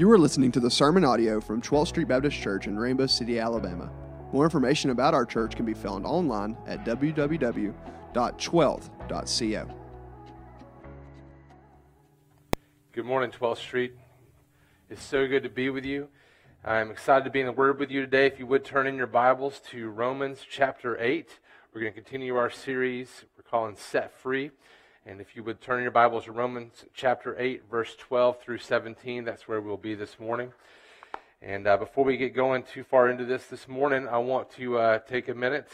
You are listening to the sermon audio from 12th Street Baptist Church in Rainbow City, Alabama. More information about our church can be found online at www.12th.co. Good morning, 12th Street. It's so good to be with you. I'm excited to be in the Word with you today. If you would turn in your Bibles to Romans chapter 8, we're going to continue our series we're calling Set Free. And if you would turn your Bibles to Romans chapter 8, verse 12 through 17, that's where we'll be this morning. And uh, before we get going too far into this this morning, I want to uh, take a minute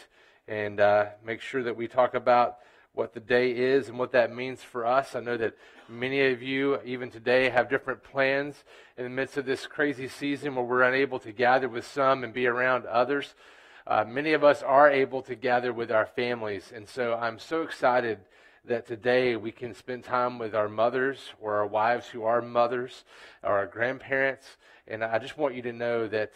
and uh, make sure that we talk about what the day is and what that means for us. I know that many of you, even today, have different plans in the midst of this crazy season where we're unable to gather with some and be around others. Uh, many of us are able to gather with our families. And so I'm so excited that today we can spend time with our mothers or our wives who are mothers or our grandparents. And I just want you to know that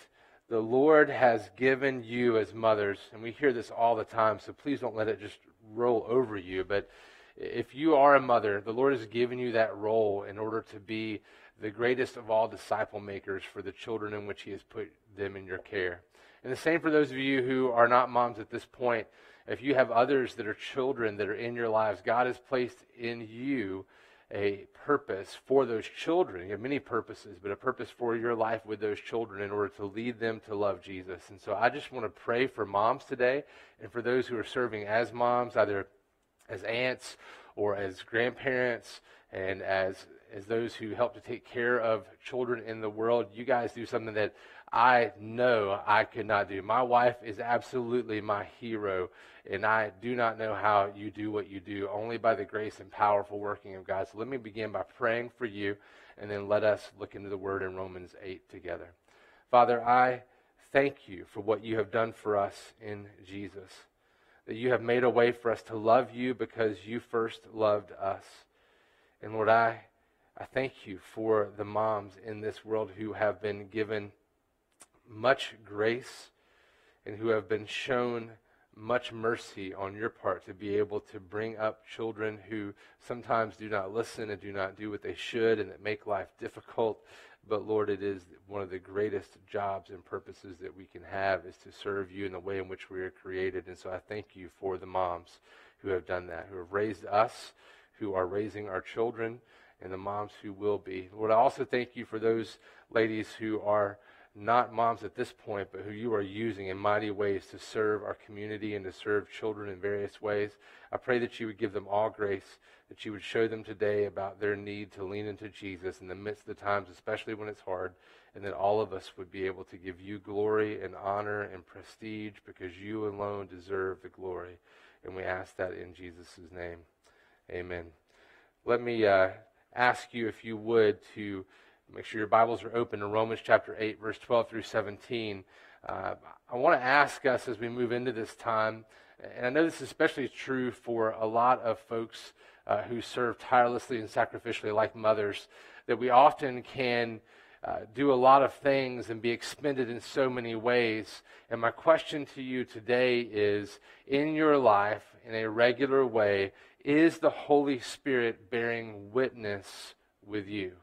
the Lord has given you as mothers, and we hear this all the time, so please don't let it just roll over you. But if you are a mother, the Lord has given you that role in order to be the greatest of all disciple makers for the children in which He has put them in your care. And the same for those of you who are not moms at this point if you have others that are children that are in your lives, God has placed in you a purpose for those children. You have many purposes, but a purpose for your life with those children in order to lead them to love Jesus. And so I just want to pray for moms today and for those who are serving as moms, either as aunts or as grandparents and as as those who help to take care of children in the world. You guys do something that I know I could not do. My wife is absolutely my hero, and I do not know how you do what you do, only by the grace and powerful working of God. So let me begin by praying for you, and then let us look into the word in Romans 8 together. Father, I thank you for what you have done for us in Jesus, that you have made a way for us to love you because you first loved us. And Lord, I, I thank you for the moms in this world who have been given much grace and who have been shown much mercy on your part to be able to bring up children who sometimes do not listen and do not do what they should and that make life difficult. But Lord, it is one of the greatest jobs and purposes that we can have is to serve you in the way in which we are created. And so I thank you for the moms who have done that, who have raised us, who are raising our children, and the moms who will be. Lord, I also thank you for those ladies who are not moms at this point, but who you are using in mighty ways to serve our community and to serve children in various ways. I pray that you would give them all grace, that you would show them today about their need to lean into Jesus in the midst of the times, especially when it's hard, and that all of us would be able to give you glory and honor and prestige because you alone deserve the glory. And we ask that in Jesus' name. Amen. Let me uh, ask you, if you would, to Make sure your Bibles are open to Romans chapter 8, verse 12 through 17. Uh, I want to ask us as we move into this time, and I know this is especially true for a lot of folks uh, who serve tirelessly and sacrificially like mothers, that we often can uh, do a lot of things and be expended in so many ways. And my question to you today is in your life, in a regular way, is the Holy Spirit bearing witness with you?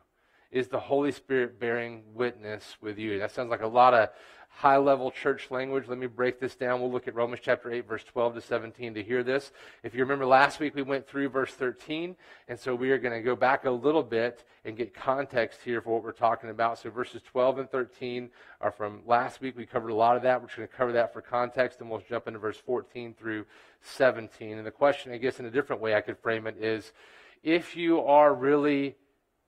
Is the Holy Spirit bearing witness with you. That sounds like a lot of high level church language. Let me break this down. We'll look at Romans chapter 8, verse 12 to 17 to hear this. If you remember last week, we went through verse 13, and so we are going to go back a little bit and get context here for what we're talking about. So verses 12 and 13 are from last week. We covered a lot of that. We're going to cover that for context, and we'll jump into verse 14 through 17. And the question, I guess, in a different way I could frame it is if you are really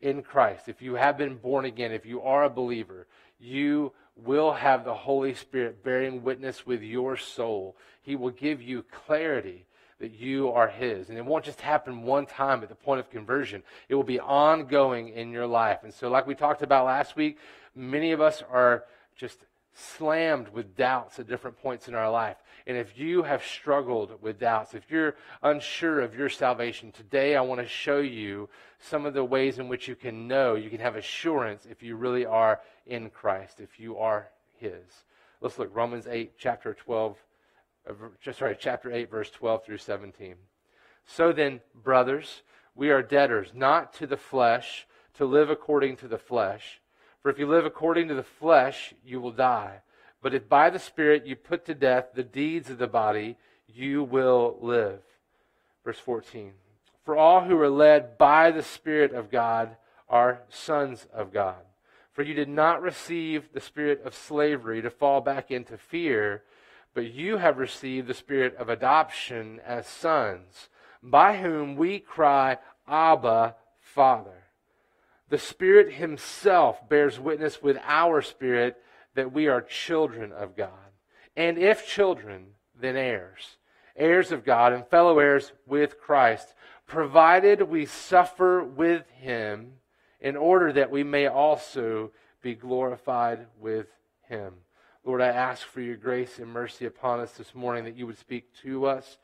in Christ, if you have been born again, if you are a believer, you will have the Holy Spirit bearing witness with your soul. He will give you clarity that you are His. And it won't just happen one time at the point of conversion, it will be ongoing in your life. And so, like we talked about last week, many of us are just slammed with doubts at different points in our life. And if you have struggled with doubts, if you're unsure of your salvation, today I want to show you some of the ways in which you can know, you can have assurance if you really are in Christ, if you are His. Let's look Romans 8, chapter 12, uh, sorry, chapter 8, verse 12 through 17. So then, brothers, we are debtors, not to the flesh, to live according to the flesh. For if you live according to the flesh, you will die. But if by the Spirit you put to death the deeds of the body, you will live. Verse 14. For all who are led by the Spirit of God are sons of God. For you did not receive the spirit of slavery to fall back into fear, but you have received the spirit of adoption as sons, by whom we cry, Abba, Father. The Spirit Himself bears witness with our spirit that we are children of God. And if children, then heirs, heirs of God and fellow heirs with Christ, provided we suffer with Him in order that we may also be glorified with Him. Lord, I ask for your grace and mercy upon us this morning that you would speak to us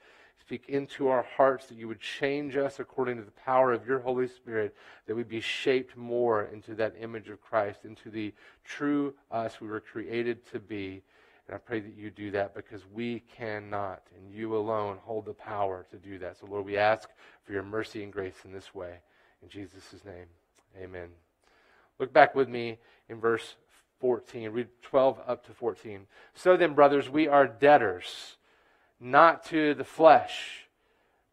Speak into our hearts that you would change us according to the power of your Holy Spirit, that we'd be shaped more into that image of Christ, into the true us we were created to be. And I pray that you do that because we cannot, and you alone hold the power to do that. So, Lord, we ask for your mercy and grace in this way. In Jesus' name, amen. Look back with me in verse 14. Read 12 up to 14. So then, brothers, we are debtors not to the flesh,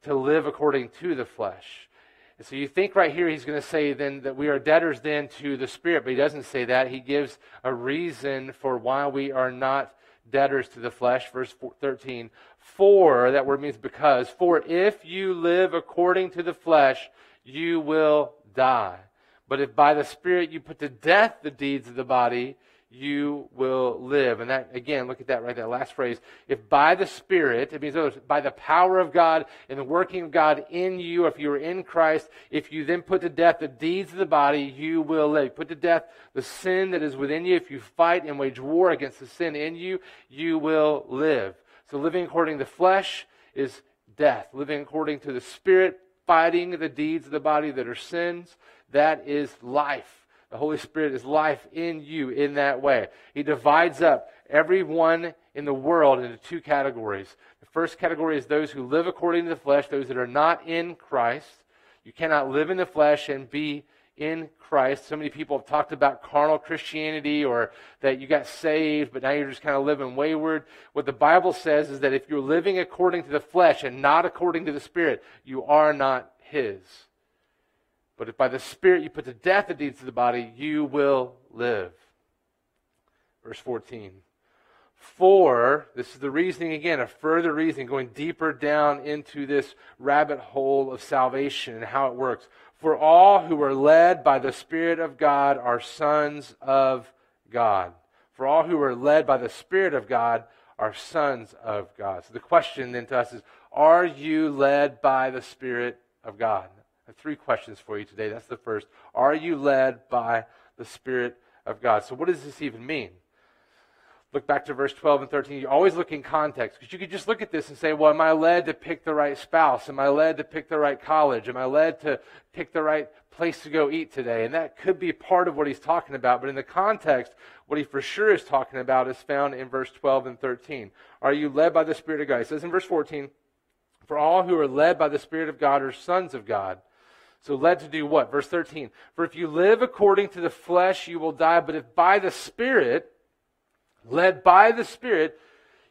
to live according to the flesh. And so you think right here he's going to say then that we are debtors then to the Spirit, but he doesn't say that. He gives a reason for why we are not debtors to the flesh. Verse 13. For, that word means because. For if you live according to the flesh, you will die. But if by the Spirit you put to death the deeds of the body, you will live. And that, again, look at that right, that last phrase. If by the Spirit, it means by the power of God and the working of God in you, if you are in Christ, if you then put to death the deeds of the body, you will live. Put to death the sin that is within you. If you fight and wage war against the sin in you, you will live. So living according to the flesh is death. Living according to the Spirit, fighting the deeds of the body that are sins, that is life. The Holy Spirit is life in you in that way. He divides up everyone in the world into two categories. The first category is those who live according to the flesh, those that are not in Christ. You cannot live in the flesh and be in Christ. So many people have talked about carnal Christianity or that you got saved, but now you're just kind of living wayward. What the Bible says is that if you're living according to the flesh and not according to the Spirit, you are not His. But if by the Spirit you put to death the deeds of the body, you will live. Verse 14. For, this is the reasoning again, a further reasoning, going deeper down into this rabbit hole of salvation and how it works. For all who are led by the Spirit of God are sons of God. For all who are led by the Spirit of God are sons of God. So the question then to us is Are you led by the Spirit of God? I have three questions for you today. That's the first. Are you led by the Spirit of God? So, what does this even mean? Look back to verse 12 and 13. You always look in context because you could just look at this and say, well, am I led to pick the right spouse? Am I led to pick the right college? Am I led to pick the right place to go eat today? And that could be part of what he's talking about. But in the context, what he for sure is talking about is found in verse 12 and 13. Are you led by the Spirit of God? He says in verse 14, For all who are led by the Spirit of God are sons of God. So led to do what? Verse 13. For if you live according to the flesh, you will die. But if by the Spirit, led by the Spirit,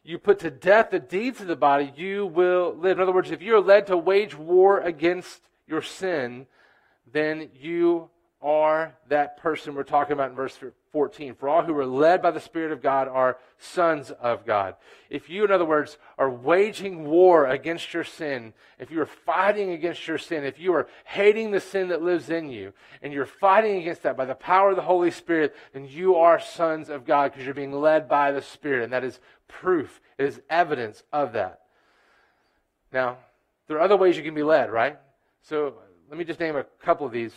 you put to death the deeds of the body, you will live. In other words, if you're led to wage war against your sin, then you are that person we're talking about in verse 14. For all who are led by the Spirit of God are sons of God. If you, in other words, are waging war against your sin, if you are fighting against your sin, if you are hating the sin that lives in you, and you're fighting against that by the power of the Holy Spirit, then you are sons of God because you're being led by the Spirit. And that is proof, it is evidence of that. Now, there are other ways you can be led, right? So let me just name a couple of these.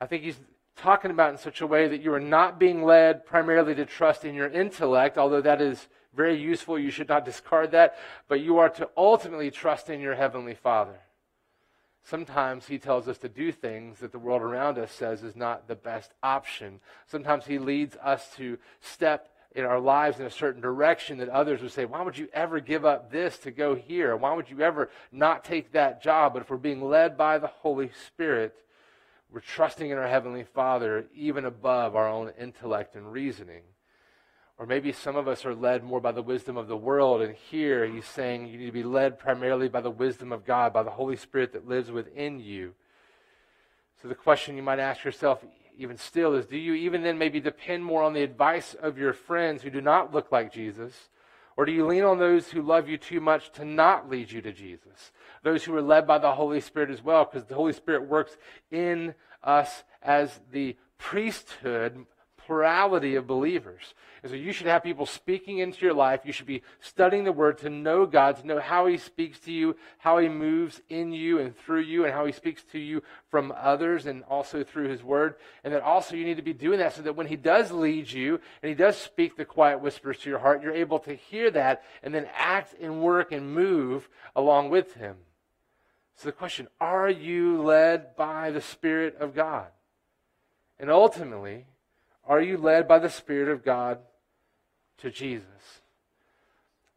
I think he's talking about in such a way that you are not being led primarily to trust in your intellect, although that is very useful. You should not discard that. But you are to ultimately trust in your Heavenly Father. Sometimes He tells us to do things that the world around us says is not the best option. Sometimes He leads us to step in our lives in a certain direction that others would say, Why would you ever give up this to go here? Why would you ever not take that job? But if we're being led by the Holy Spirit, We're trusting in our Heavenly Father even above our own intellect and reasoning. Or maybe some of us are led more by the wisdom of the world, and here he's saying you need to be led primarily by the wisdom of God, by the Holy Spirit that lives within you. So the question you might ask yourself, even still, is do you even then maybe depend more on the advice of your friends who do not look like Jesus? Or do you lean on those who love you too much to not lead you to Jesus? Those who are led by the Holy Spirit as well, because the Holy Spirit works in us as the priesthood plurality of believers. And so you should have people speaking into your life. You should be studying the Word to know God, to know how He speaks to you, how He moves in you and through you, and how He speaks to you from others and also through His Word. And that also you need to be doing that so that when He does lead you and He does speak the quiet whispers to your heart, you're able to hear that and then act and work and move along with Him. So the question are you led by the Spirit of God? And ultimately, are you led by the Spirit of God to Jesus?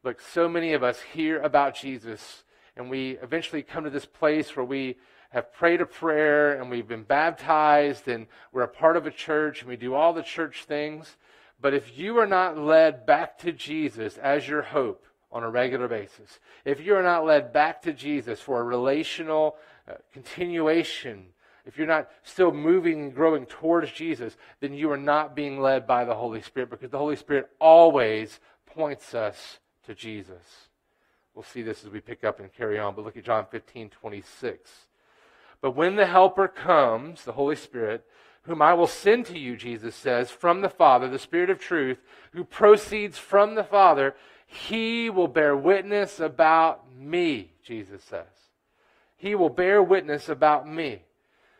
Look, so many of us hear about Jesus, and we eventually come to this place where we have prayed a prayer and we've been baptized and we're a part of a church and we do all the church things. But if you are not led back to Jesus as your hope on a regular basis, if you are not led back to Jesus for a relational uh, continuation if you're not still moving and growing towards Jesus, then you are not being led by the Holy Spirit because the Holy Spirit always points us to Jesus. We'll see this as we pick up and carry on, but look at John 15, 26. But when the Helper comes, the Holy Spirit, whom I will send to you, Jesus says, from the Father, the Spirit of truth, who proceeds from the Father, he will bear witness about me, Jesus says. He will bear witness about me.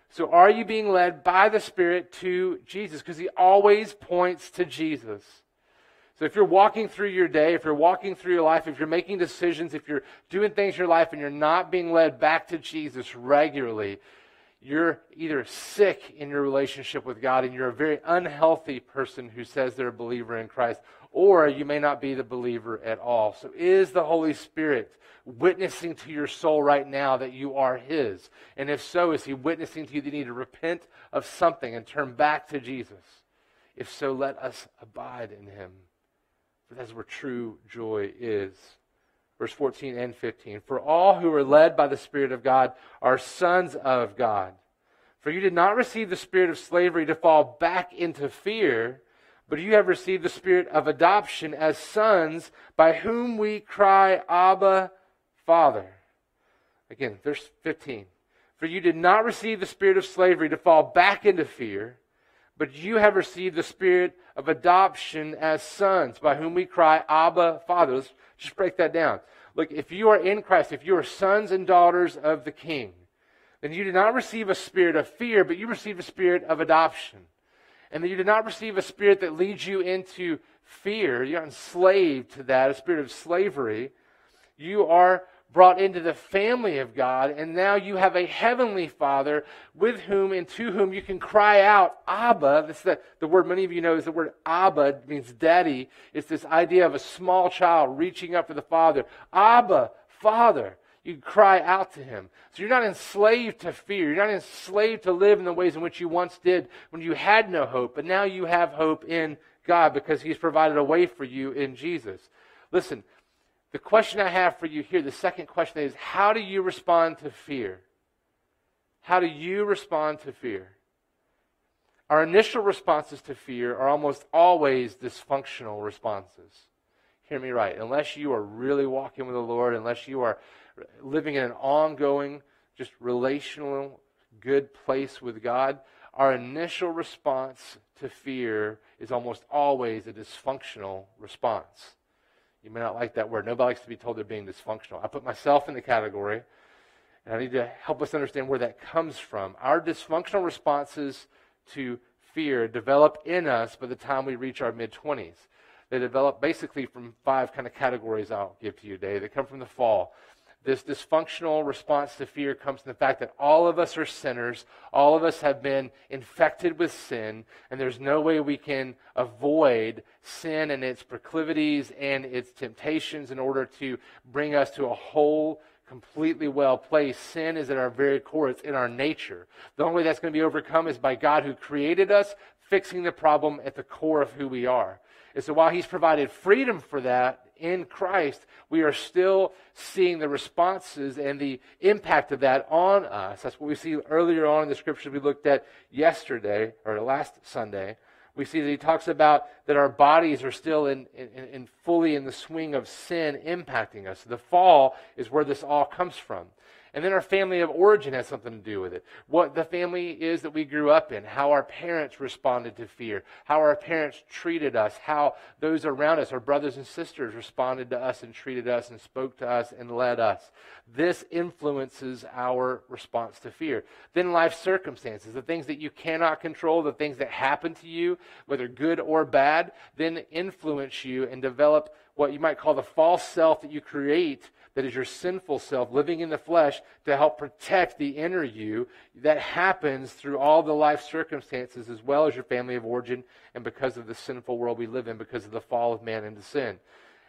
So are you being led by the Spirit to Jesus? Because he always points to Jesus. So if you're walking through your day, if you're walking through your life, if you're making decisions, if you're doing things in your life and you're not being led back to Jesus regularly, you're either sick in your relationship with God and you're a very unhealthy person who says they're a believer in Christ, or you may not be the believer at all. So is the Holy Spirit witnessing to your soul right now that you are His? And if so, is He witnessing to you that you need to repent of something and turn back to Jesus? If so, let us abide in Him. For that's where true joy is. Verse 14 and 15. For all who are led by the Spirit of God are sons of God. For you did not receive the spirit of slavery to fall back into fear but you have received the spirit of adoption as sons, by whom we cry, Abba, Father. Again, verse 15. For you did not receive the spirit of slavery to fall back into fear, but you have received the spirit of adoption as sons, by whom we cry, Abba, Father. Let's just break that down. Look, if you are in Christ, if you are sons and daughters of the King, then you did not receive a spirit of fear, but you received a spirit of adoption and that you did not receive a spirit that leads you into fear. You're enslaved to that, a spirit of slavery. You are brought into the family of God, and now you have a heavenly Father with whom and to whom you can cry out, Abba. This the, the word many of you know is the word Abba, it means daddy. It's this idea of a small child reaching up for the Father. Abba, Father. You cry out to him. So you're not enslaved to fear. You're not enslaved to live in the ways in which you once did when you had no hope, but now you have hope in God because he's provided a way for you in Jesus. Listen, the question I have for you here, the second question is how do you respond to fear? How do you respond to fear? Our initial responses to fear are almost always dysfunctional responses. Hear me right. Unless you are really walking with the Lord, unless you are living in an ongoing, just relational, good place with God, our initial response to fear is almost always a dysfunctional response. You may not like that word. Nobody likes to be told they're being dysfunctional. I put myself in the category, and I need to help us understand where that comes from. Our dysfunctional responses to fear develop in us by the time we reach our mid 20s. They develop basically from five kind of categories I'll give to you today. They come from the fall. This dysfunctional response to fear comes from the fact that all of us are sinners. All of us have been infected with sin, and there's no way we can avoid sin and its proclivities and its temptations in order to bring us to a whole, completely well placed. Sin is at our very core, it's in our nature. The only way that's going to be overcome is by God who created us, fixing the problem at the core of who we are. And so while He's provided freedom for that in Christ, we are still seeing the responses and the impact of that on us. That's what we see earlier on in the scriptures we looked at yesterday or last Sunday we see that he talks about that our bodies are still in, in, in, fully in the swing of sin impacting us. The fall is where this all comes from. And then our family of origin has something to do with it. What the family is that we grew up in, how our parents responded to fear, how our parents treated us, how those around us, our brothers and sisters, responded to us and treated us and spoke to us and led us. This influences our response to fear. Then life circumstances, the things that you cannot control, the things that happen to you, whether good or bad, then influence you and develop what you might call the false self that you create that is your sinful self living in the flesh to help protect the inner you that happens through all the life circumstances as well as your family of origin and because of the sinful world we live in because of the fall of man into sin.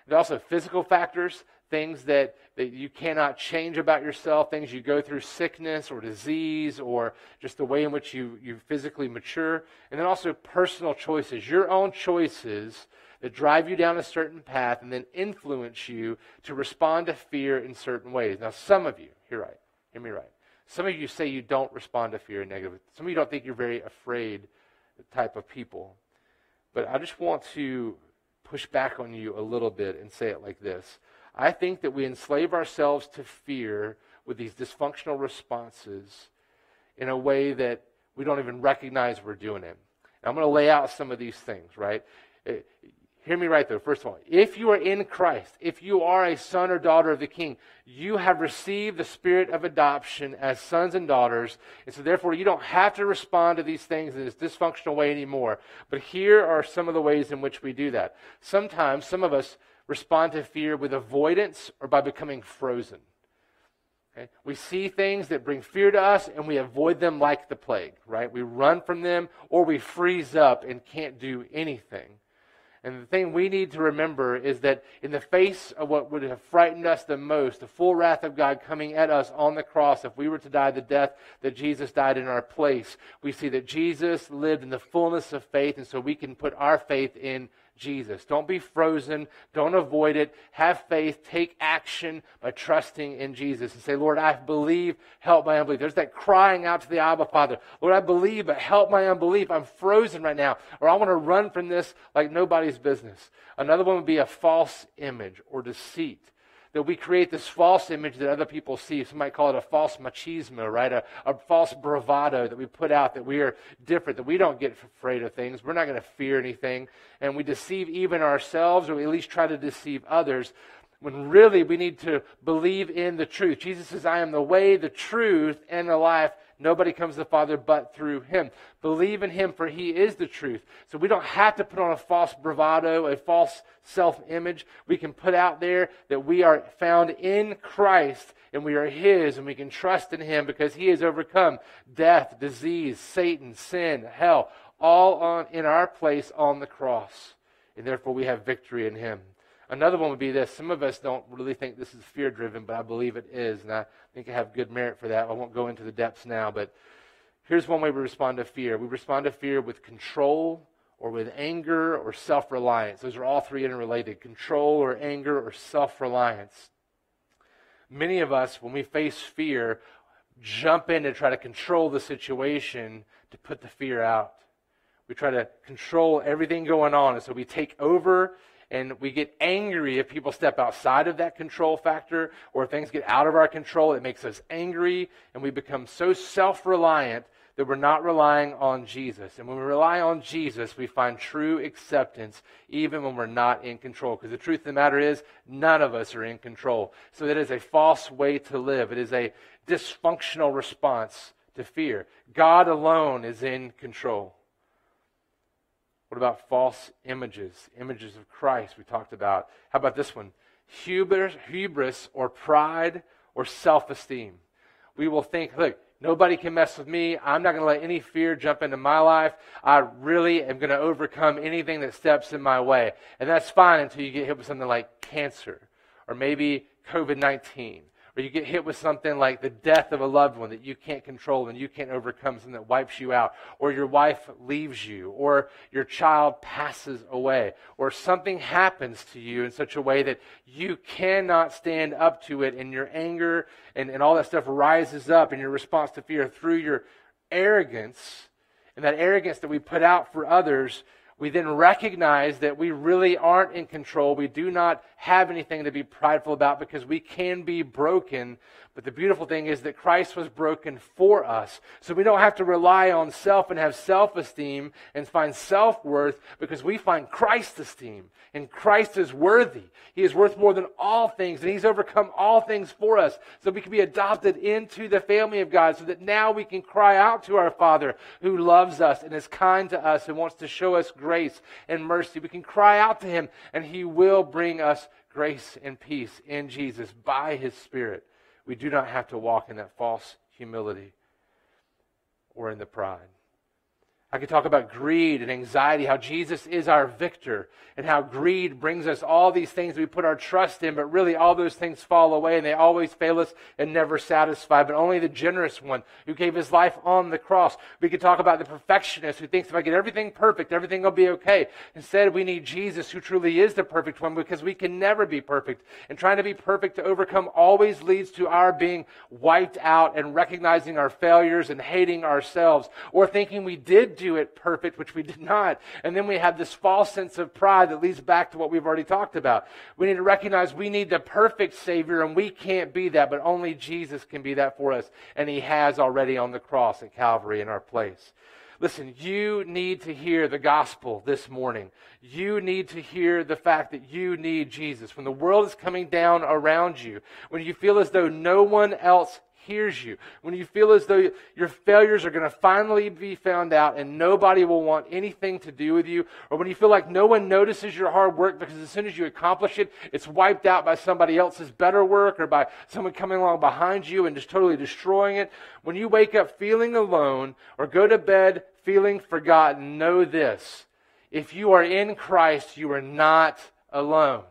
And also physical factors, things that, that you cannot change about yourself, things you go through sickness or disease or just the way in which you, you physically mature. And then also personal choices, your own choices that drive you down a certain path and then influence you to respond to fear in certain ways. Now, some of you, hear right, hear me right. Some of you say you don't respond to fear negatively. Some of you don't think you're very afraid type of people. But I just want to push back on you a little bit and say it like this. I think that we enslave ourselves to fear with these dysfunctional responses in a way that we don't even recognize we're doing it. And I'm going to lay out some of these things, right? Eh, hear me right though. First of all, if you are in Christ, if you are a son or daughter of the King, you have received the spirit of adoption as sons and daughters. And so therefore you don't have to respond to these things in this dysfunctional way anymore. But here are some of the ways in which we do that. Sometimes some of us respond to fear with avoidance or by becoming frozen. Okay? We see things that bring fear to us and we avoid them like the plague, right? We run from them or we freeze up and can't do anything. And the thing we need to remember is that in the face of what would have frightened us the most, the full wrath of God coming at us on the cross, if we were to die the death that Jesus died in our place, we see that Jesus lived in the fullness of faith, and so we can put our faith in Jesus. Don't be frozen. Don't avoid it. Have faith. Take action by trusting in Jesus and say, Lord, I believe. Help my unbelief. There's that crying out to the Abba Father. Lord, I believe, but help my unbelief. I'm frozen right now. Or I want to run from this like nobody's business. Another one would be a false image or deceit that we create this false image that other people see. Some might call it a false machismo, right? A, a false bravado that we put out that we are different, that we don't get afraid of things. We're not going to fear anything. And we deceive even ourselves, or we at least try to deceive others when really we need to believe in the truth. Jesus says, I am the way, the truth, and the life. Nobody comes to the Father but through him. Believe in him, for he is the truth. So we don't have to put on a false bravado, a false self image. We can put out there that we are found in Christ and we are his and we can trust in him because he has overcome death, disease, Satan, sin, hell, all on, in our place on the cross. And therefore we have victory in him. Another one would be this. Some of us don't really think this is fear driven, but I believe it is. And I think I have good merit for that. I won't go into the depths now, but here's one way we respond to fear we respond to fear with control or with anger or self reliance. Those are all three interrelated control or anger or self reliance. Many of us, when we face fear, jump in to try to control the situation to put the fear out. We try to control everything going on. And so we take over and we get angry if people step outside of that control factor or if things get out of our control. It makes us angry and we become so self reliant that we're not relying on Jesus. And when we rely on Jesus, we find true acceptance even when we're not in control. Because the truth of the matter is, none of us are in control. So that is a false way to live, it is a dysfunctional response to fear. God alone is in control. What about false images? Images of Christ we talked about. How about this one? Hubris, hubris or pride or self esteem. We will think, look, nobody can mess with me. I'm not going to let any fear jump into my life. I really am going to overcome anything that steps in my way. And that's fine until you get hit with something like cancer or maybe COVID 19 or you get hit with something like the death of a loved one that you can't control and you can't overcome, something that wipes you out, or your wife leaves you, or your child passes away, or something happens to you in such a way that you cannot stand up to it, and your anger and, and all that stuff rises up in your response to fear through your arrogance, and that arrogance that we put out for others we then recognize that we really aren't in control. We do not have anything to be prideful about because we can be broken but the beautiful thing is that Christ was broken for us. So we don't have to rely on self and have self esteem and find self worth because we find Christ esteem. And Christ is worthy. He is worth more than all things, and He's overcome all things for us. So we can be adopted into the family of God so that now we can cry out to our Father who loves us and is kind to us and wants to show us grace and mercy. We can cry out to Him, and He will bring us grace and peace in Jesus by His Spirit. We do not have to walk in that false humility or in the pride. I could talk about greed and anxiety, how Jesus is our victor, and how greed brings us all these things we put our trust in, but really all those things fall away and they always fail us and never satisfy. But only the generous one who gave his life on the cross. We could talk about the perfectionist who thinks if I get everything perfect, everything will be okay. Instead, we need Jesus who truly is the perfect one because we can never be perfect. And trying to be perfect to overcome always leads to our being wiped out and recognizing our failures and hating ourselves or thinking we did do it perfect, which we did not. And then we have this false sense of pride that leads back to what we've already talked about. We need to recognize we need the perfect Savior, and we can't be that, but only Jesus can be that for us. And He has already on the cross at Calvary in our place. Listen, you need to hear the gospel this morning. You need to hear the fact that you need Jesus. When the world is coming down around you, when you feel as though no one else hears you, when you feel as though your failures are going to finally be found out and nobody will want anything to do with you, or when you feel like no one notices your hard work because as soon as you accomplish it, it's wiped out by somebody else's better work or by someone coming along behind you and just totally destroying it, when you wake up feeling alone or go to bed feeling forgotten, know this. If you are in Christ, you are not alone.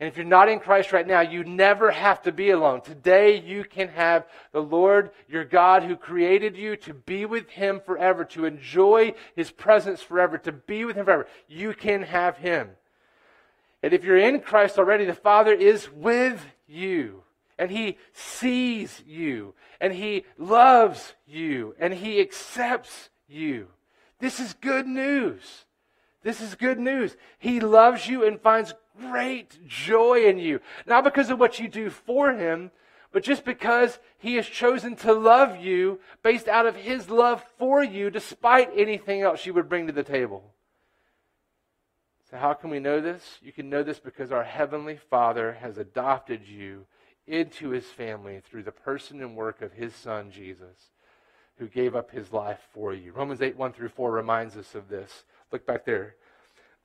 And if you're not in Christ right now, you never have to be alone. Today, you can have the Lord, your God, who created you to be with Him forever, to enjoy His presence forever, to be with Him forever. You can have Him. And if you're in Christ already, the Father is with you. And He sees you. And He loves you. And He accepts you. This is good news. This is good news. He loves you and finds great joy in you. Not because of what you do for him, but just because he has chosen to love you based out of his love for you, despite anything else you would bring to the table. So, how can we know this? You can know this because our Heavenly Father has adopted you into his family through the person and work of his Son, Jesus, who gave up his life for you. Romans 8 1 through 4 reminds us of this. Look back there.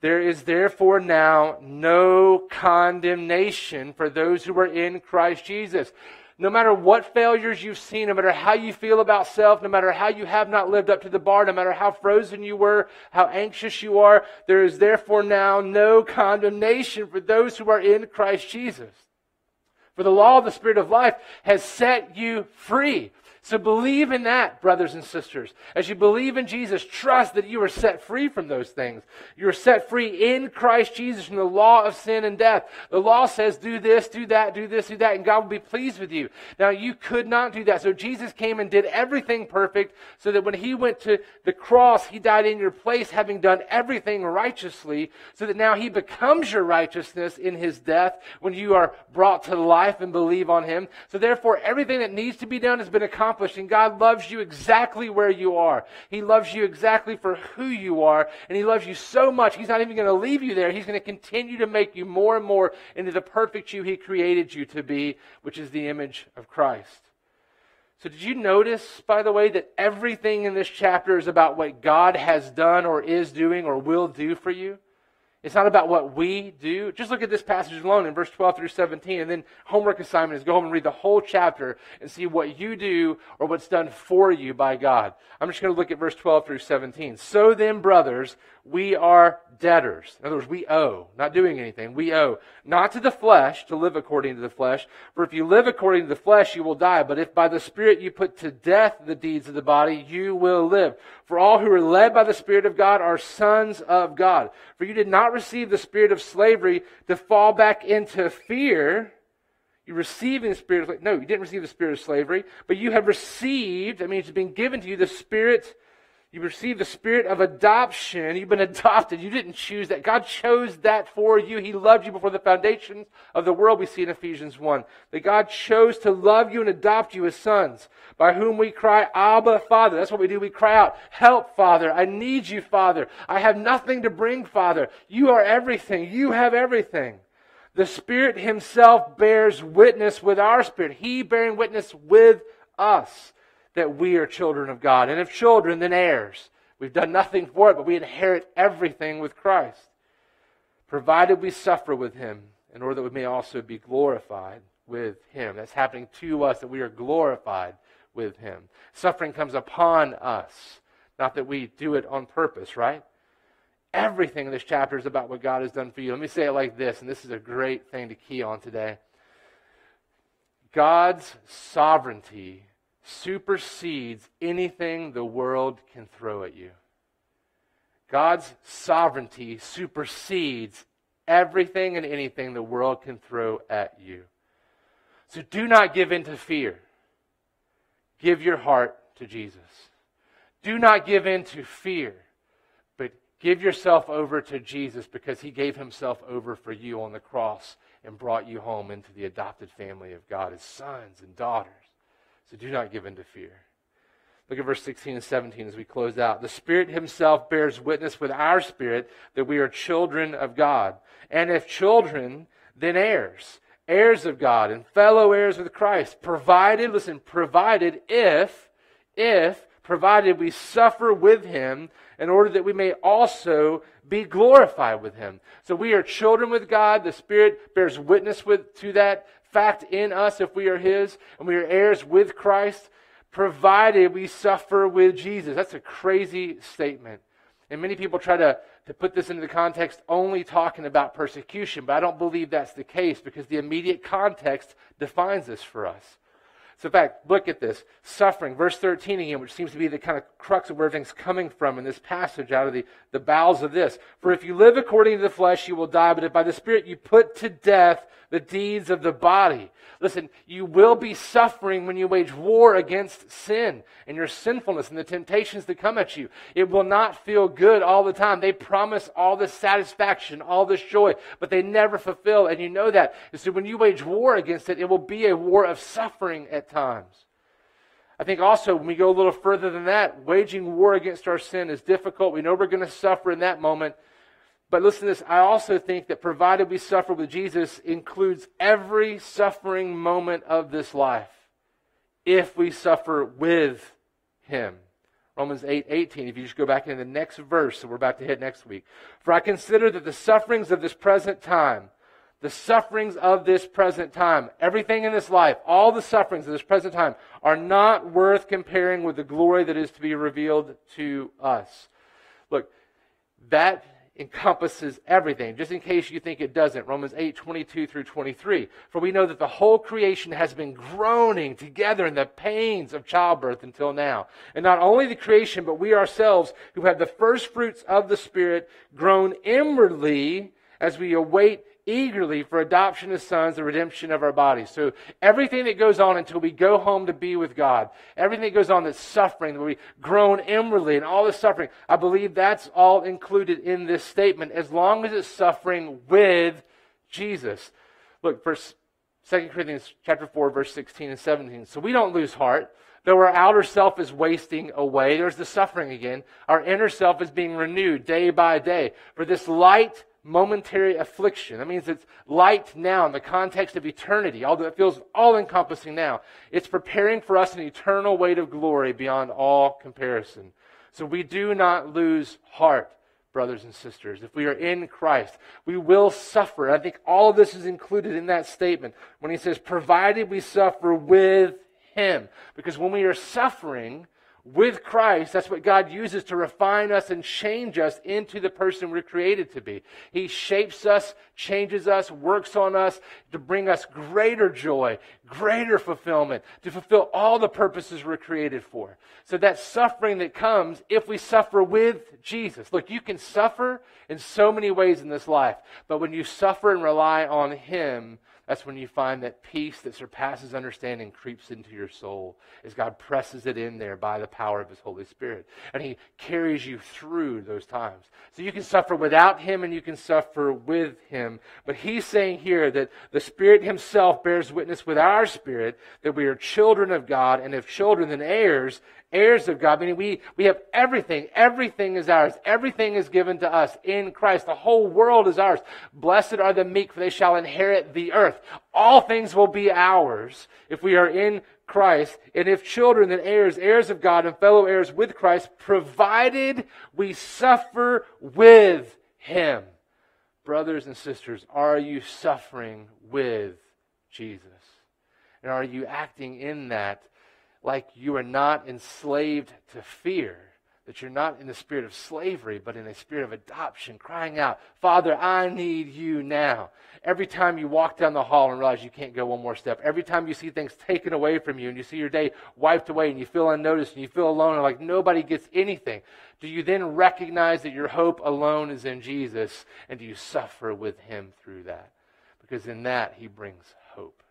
There is therefore now no condemnation for those who are in Christ Jesus. No matter what failures you've seen, no matter how you feel about self, no matter how you have not lived up to the bar, no matter how frozen you were, how anxious you are, there is therefore now no condemnation for those who are in Christ Jesus. For the law of the Spirit of life has set you free so believe in that, brothers and sisters. As you believe in Jesus, trust that you are set free from those things. You are set free in Christ Jesus from the law of sin and death. The law says, do this, do that, do this, do that, and God will be pleased with you. Now, you could not do that. So Jesus came and did everything perfect so that when he went to the cross, he died in your place, having done everything righteously, so that now he becomes your righteousness in his death when you are brought to life and believe on him. So therefore, everything that needs to be done has been accomplished accomplished, and God loves you exactly where you are. He loves you exactly for who you are, and He loves you so much, He's not even going to leave you there. He's going to continue to make you more and more into the perfect you He created you to be, which is the image of Christ. So, did you notice, by the way, that everything in this chapter is about what God has done or is doing or will do for you? It's not about what we do. Just look at this passage alone in verse 12 through 17. And then homework assignment is go home and read the whole chapter and see what you do or what's done for you by God. I'm just going to look at verse 12 through 17. So then, brothers, we are debtors. In other words, we owe, not doing anything. We owe. Not to the flesh, to live according to the flesh. For if you live according to the flesh, you will die. But if by the Spirit you put to death the deeds of the body, you will live. For all who are led by the Spirit of God are sons of God. For you did not receive the spirit of slavery to fall back into fear. You received the spirit of, no, you didn't receive the spirit of slavery, but you have received, I mean, it's been given to you the spirit You've received the spirit of adoption. You've been adopted. You didn't choose that. God chose that for you. He loved you before the foundations of the world, we see in Ephesians 1. That God chose to love you and adopt you as sons, by whom we cry, Abba, Father. That's what we do. We cry out, Help, Father. I need you, Father. I have nothing to bring, Father. You are everything. You have everything. The Spirit Himself bears witness with our spirit. He bearing witness with us that we are children of God. And if children, then heirs. We've done nothing for it, but we inherit everything with Christ, provided we suffer with him in order that we may also be glorified with him. That's happening to us, that we are glorified with him. Suffering comes upon us, not that we do it on purpose, right? Everything in this chapter is about what God has done for you. Let me say it like this, and this is a great thing to key on today. God's sovereignty supersedes anything the world can throw at you. God's sovereignty supersedes everything and anything the world can throw at you. So do not give in to fear. Give your heart to Jesus. Do not give in to fear, but give yourself over to Jesus because he gave himself over for you on the cross and brought you home into the adopted family of God as sons and daughters. So do not give in to fear. Look at verse 16 and 17 as we close out. The Spirit Himself bears witness with our spirit that we are children of God. And if children, then heirs. Heirs of God and fellow heirs with Christ. Provided, listen, provided if, if, provided we suffer with Him in order that we may also be glorified with Him. So we are children with God. The Spirit bears witness with, to that fact in us if we are His, and we are heirs with Christ, provided we suffer with Jesus. That's a crazy statement. And many people try to, to put this into the context only talking about persecution, but I don't believe that's the case because the immediate context defines this for us. So, in fact, look at this suffering. Verse 13 again, which seems to be the kind of crux of where everything's coming from in this passage out of the, the bowels of this. For if you live according to the flesh, you will die, but if by the Spirit you put to death the deeds of the body. Listen, you will be suffering when you wage war against sin and your sinfulness and the temptations that come at you. It will not feel good all the time. They promise all this satisfaction, all this joy, but they never fulfill, and you know that. And so when you wage war against it, it will be a war of suffering at times. I think also when we go a little further than that, waging war against our sin is difficult. We know we're going to suffer in that moment. But listen to this. I also think that provided we suffer with Jesus includes every suffering moment of this life if we suffer with him. Romans 8 18, if you just go back into the next verse that we're about to hit next week. For I consider that the sufferings of this present time, the sufferings of this present time, everything in this life, all the sufferings of this present time, are not worth comparing with the glory that is to be revealed to us. Look, that encompasses everything, just in case you think it doesn't. Romans 8, 22 through 23. For we know that the whole creation has been groaning together in the pains of childbirth until now. And not only the creation, but we ourselves, who have the first fruits of the Spirit, groan inwardly as we await eagerly for adoption as sons, the redemption of our bodies. So everything that goes on until we go home to be with God, everything that goes on that's suffering, that we groan inwardly and all this suffering, I believe that's all included in this statement as long as it's suffering with Jesus. Look, verse 2 Corinthians chapter 4, verse 16 and 17. So we don't lose heart. Though our outer self is wasting away, there's the suffering again. Our inner self is being renewed day by day. For this light momentary affliction. That means it's light now in the context of eternity, although it feels all encompassing now. It's preparing for us an eternal weight of glory beyond all comparison. So we do not lose heart, brothers and sisters. If we are in Christ, we will suffer. I think all of this is included in that statement when he says, provided we suffer with him. Because when we are suffering, with Christ, that's what God uses to refine us and change us into the person we're created to be. He shapes us, changes us, works on us to bring us greater joy, greater fulfillment, to fulfill all the purposes we're created for. So that suffering that comes if we suffer with Jesus. Look, you can suffer in so many ways in this life, but when you suffer and rely on Him, that's when you find that peace that surpasses understanding creeps into your soul as God presses it in there by the power of His Holy Spirit. And He carries you through those times. So you can suffer without Him and you can suffer with Him. But He's saying here that the Spirit Himself bears witness with our spirit that we are children of God, and if children, then heirs, heirs of God, meaning we, we have everything. Everything is ours. Everything is given to us in Christ. The whole world is ours. Blessed are the meek, for they shall inherit the earth. All things will be ours if we are in Christ. And if children, then heirs, heirs of God, and fellow heirs with Christ, provided we suffer with him. Brothers and sisters, are you suffering with Jesus? And are you acting in that like you are not enslaved to fear, that you're not in the spirit of slavery, but in a spirit of adoption, crying out, Father, I need you now. Every time you walk down the hall and realize you can't go one more step, every time you see things taken away from you and you see your day wiped away and you feel unnoticed and you feel alone and like nobody gets anything, do you then recognize that your hope alone is in Jesus and do you suffer with him through that? Because in that, he brings hope.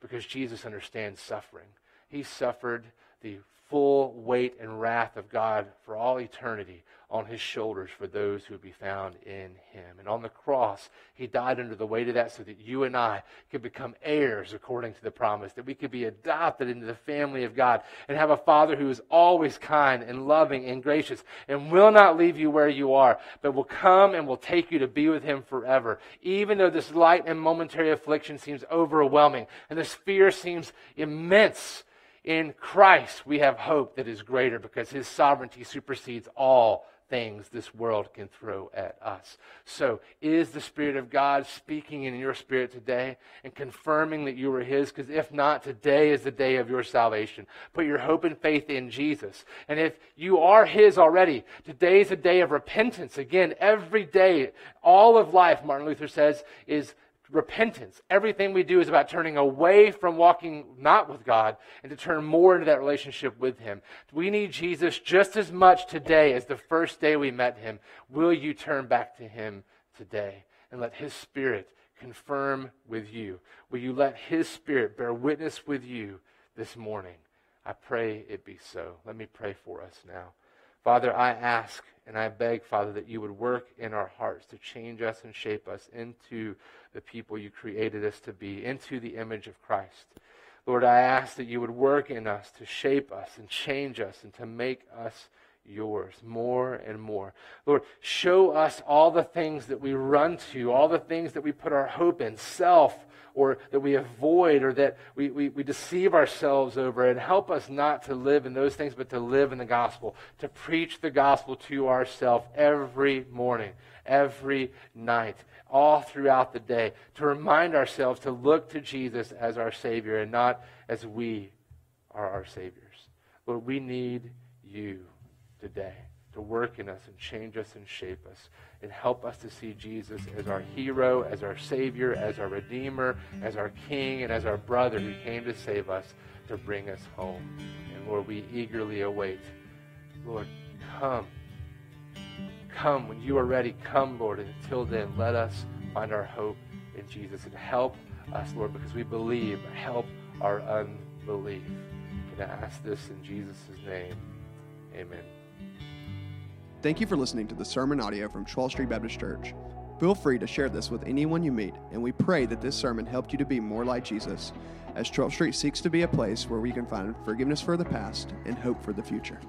Because Jesus understands suffering. He suffered the full weight and wrath of God for all eternity on his shoulders for those who would be found in him. And on the cross, he died under the weight of that so that you and I could become heirs according to the promise, that we could be adopted into the family of God and have a Father who is always kind and loving and gracious and will not leave you where you are, but will come and will take you to be with him forever. Even though this light and momentary affliction seems overwhelming and this fear seems immense, in Christ, we have hope that is greater because his sovereignty supersedes all things this world can throw at us. So, is the Spirit of God speaking in your spirit today and confirming that you are His? Because if not, today is the day of your salvation. Put your hope and faith in Jesus. And if you are His already, today is a day of repentance. Again, every day, all of life, Martin Luther says, is repentance. Everything we do is about turning away from walking not with God and to turn more into that relationship with Him. We need Jesus just as much today as the first day we met Him. Will you turn back to Him today and let His Spirit confirm with you? Will you let His Spirit bear witness with you this morning? I pray it be so. Let me pray for us now. Father, I ask and I beg, Father, that you would work in our hearts to change us and shape us into the people you created us to be, into the image of Christ. Lord, I ask that you would work in us to shape us and change us and to make us yours more and more. Lord, show us all the things that we run to, all the things that we put our hope in, self, or that we avoid, or that we, we, we deceive ourselves over, and help us not to live in those things, but to live in the gospel, to preach the gospel to ourselves every morning, every night, all throughout the day, to remind ourselves to look to Jesus as our Savior and not as we are our Saviors. Lord, we need you today to work in us and change us and shape us and help us to see Jesus as our hero, as our Savior, as our Redeemer, as our King, and as our brother who came to save us to bring us home. And Lord, we eagerly await. Lord, come. Come when you are ready. Come, Lord. And until then, let us find our hope in Jesus and help us, Lord, because we believe. Help our unbelief. And I ask this in Jesus' name? Amen. Thank you for listening to the sermon audio from 12th Street Baptist Church. Feel free to share this with anyone you meet, and we pray that this sermon helped you to be more like Jesus as 12th Street seeks to be a place where we can find forgiveness for the past and hope for the future.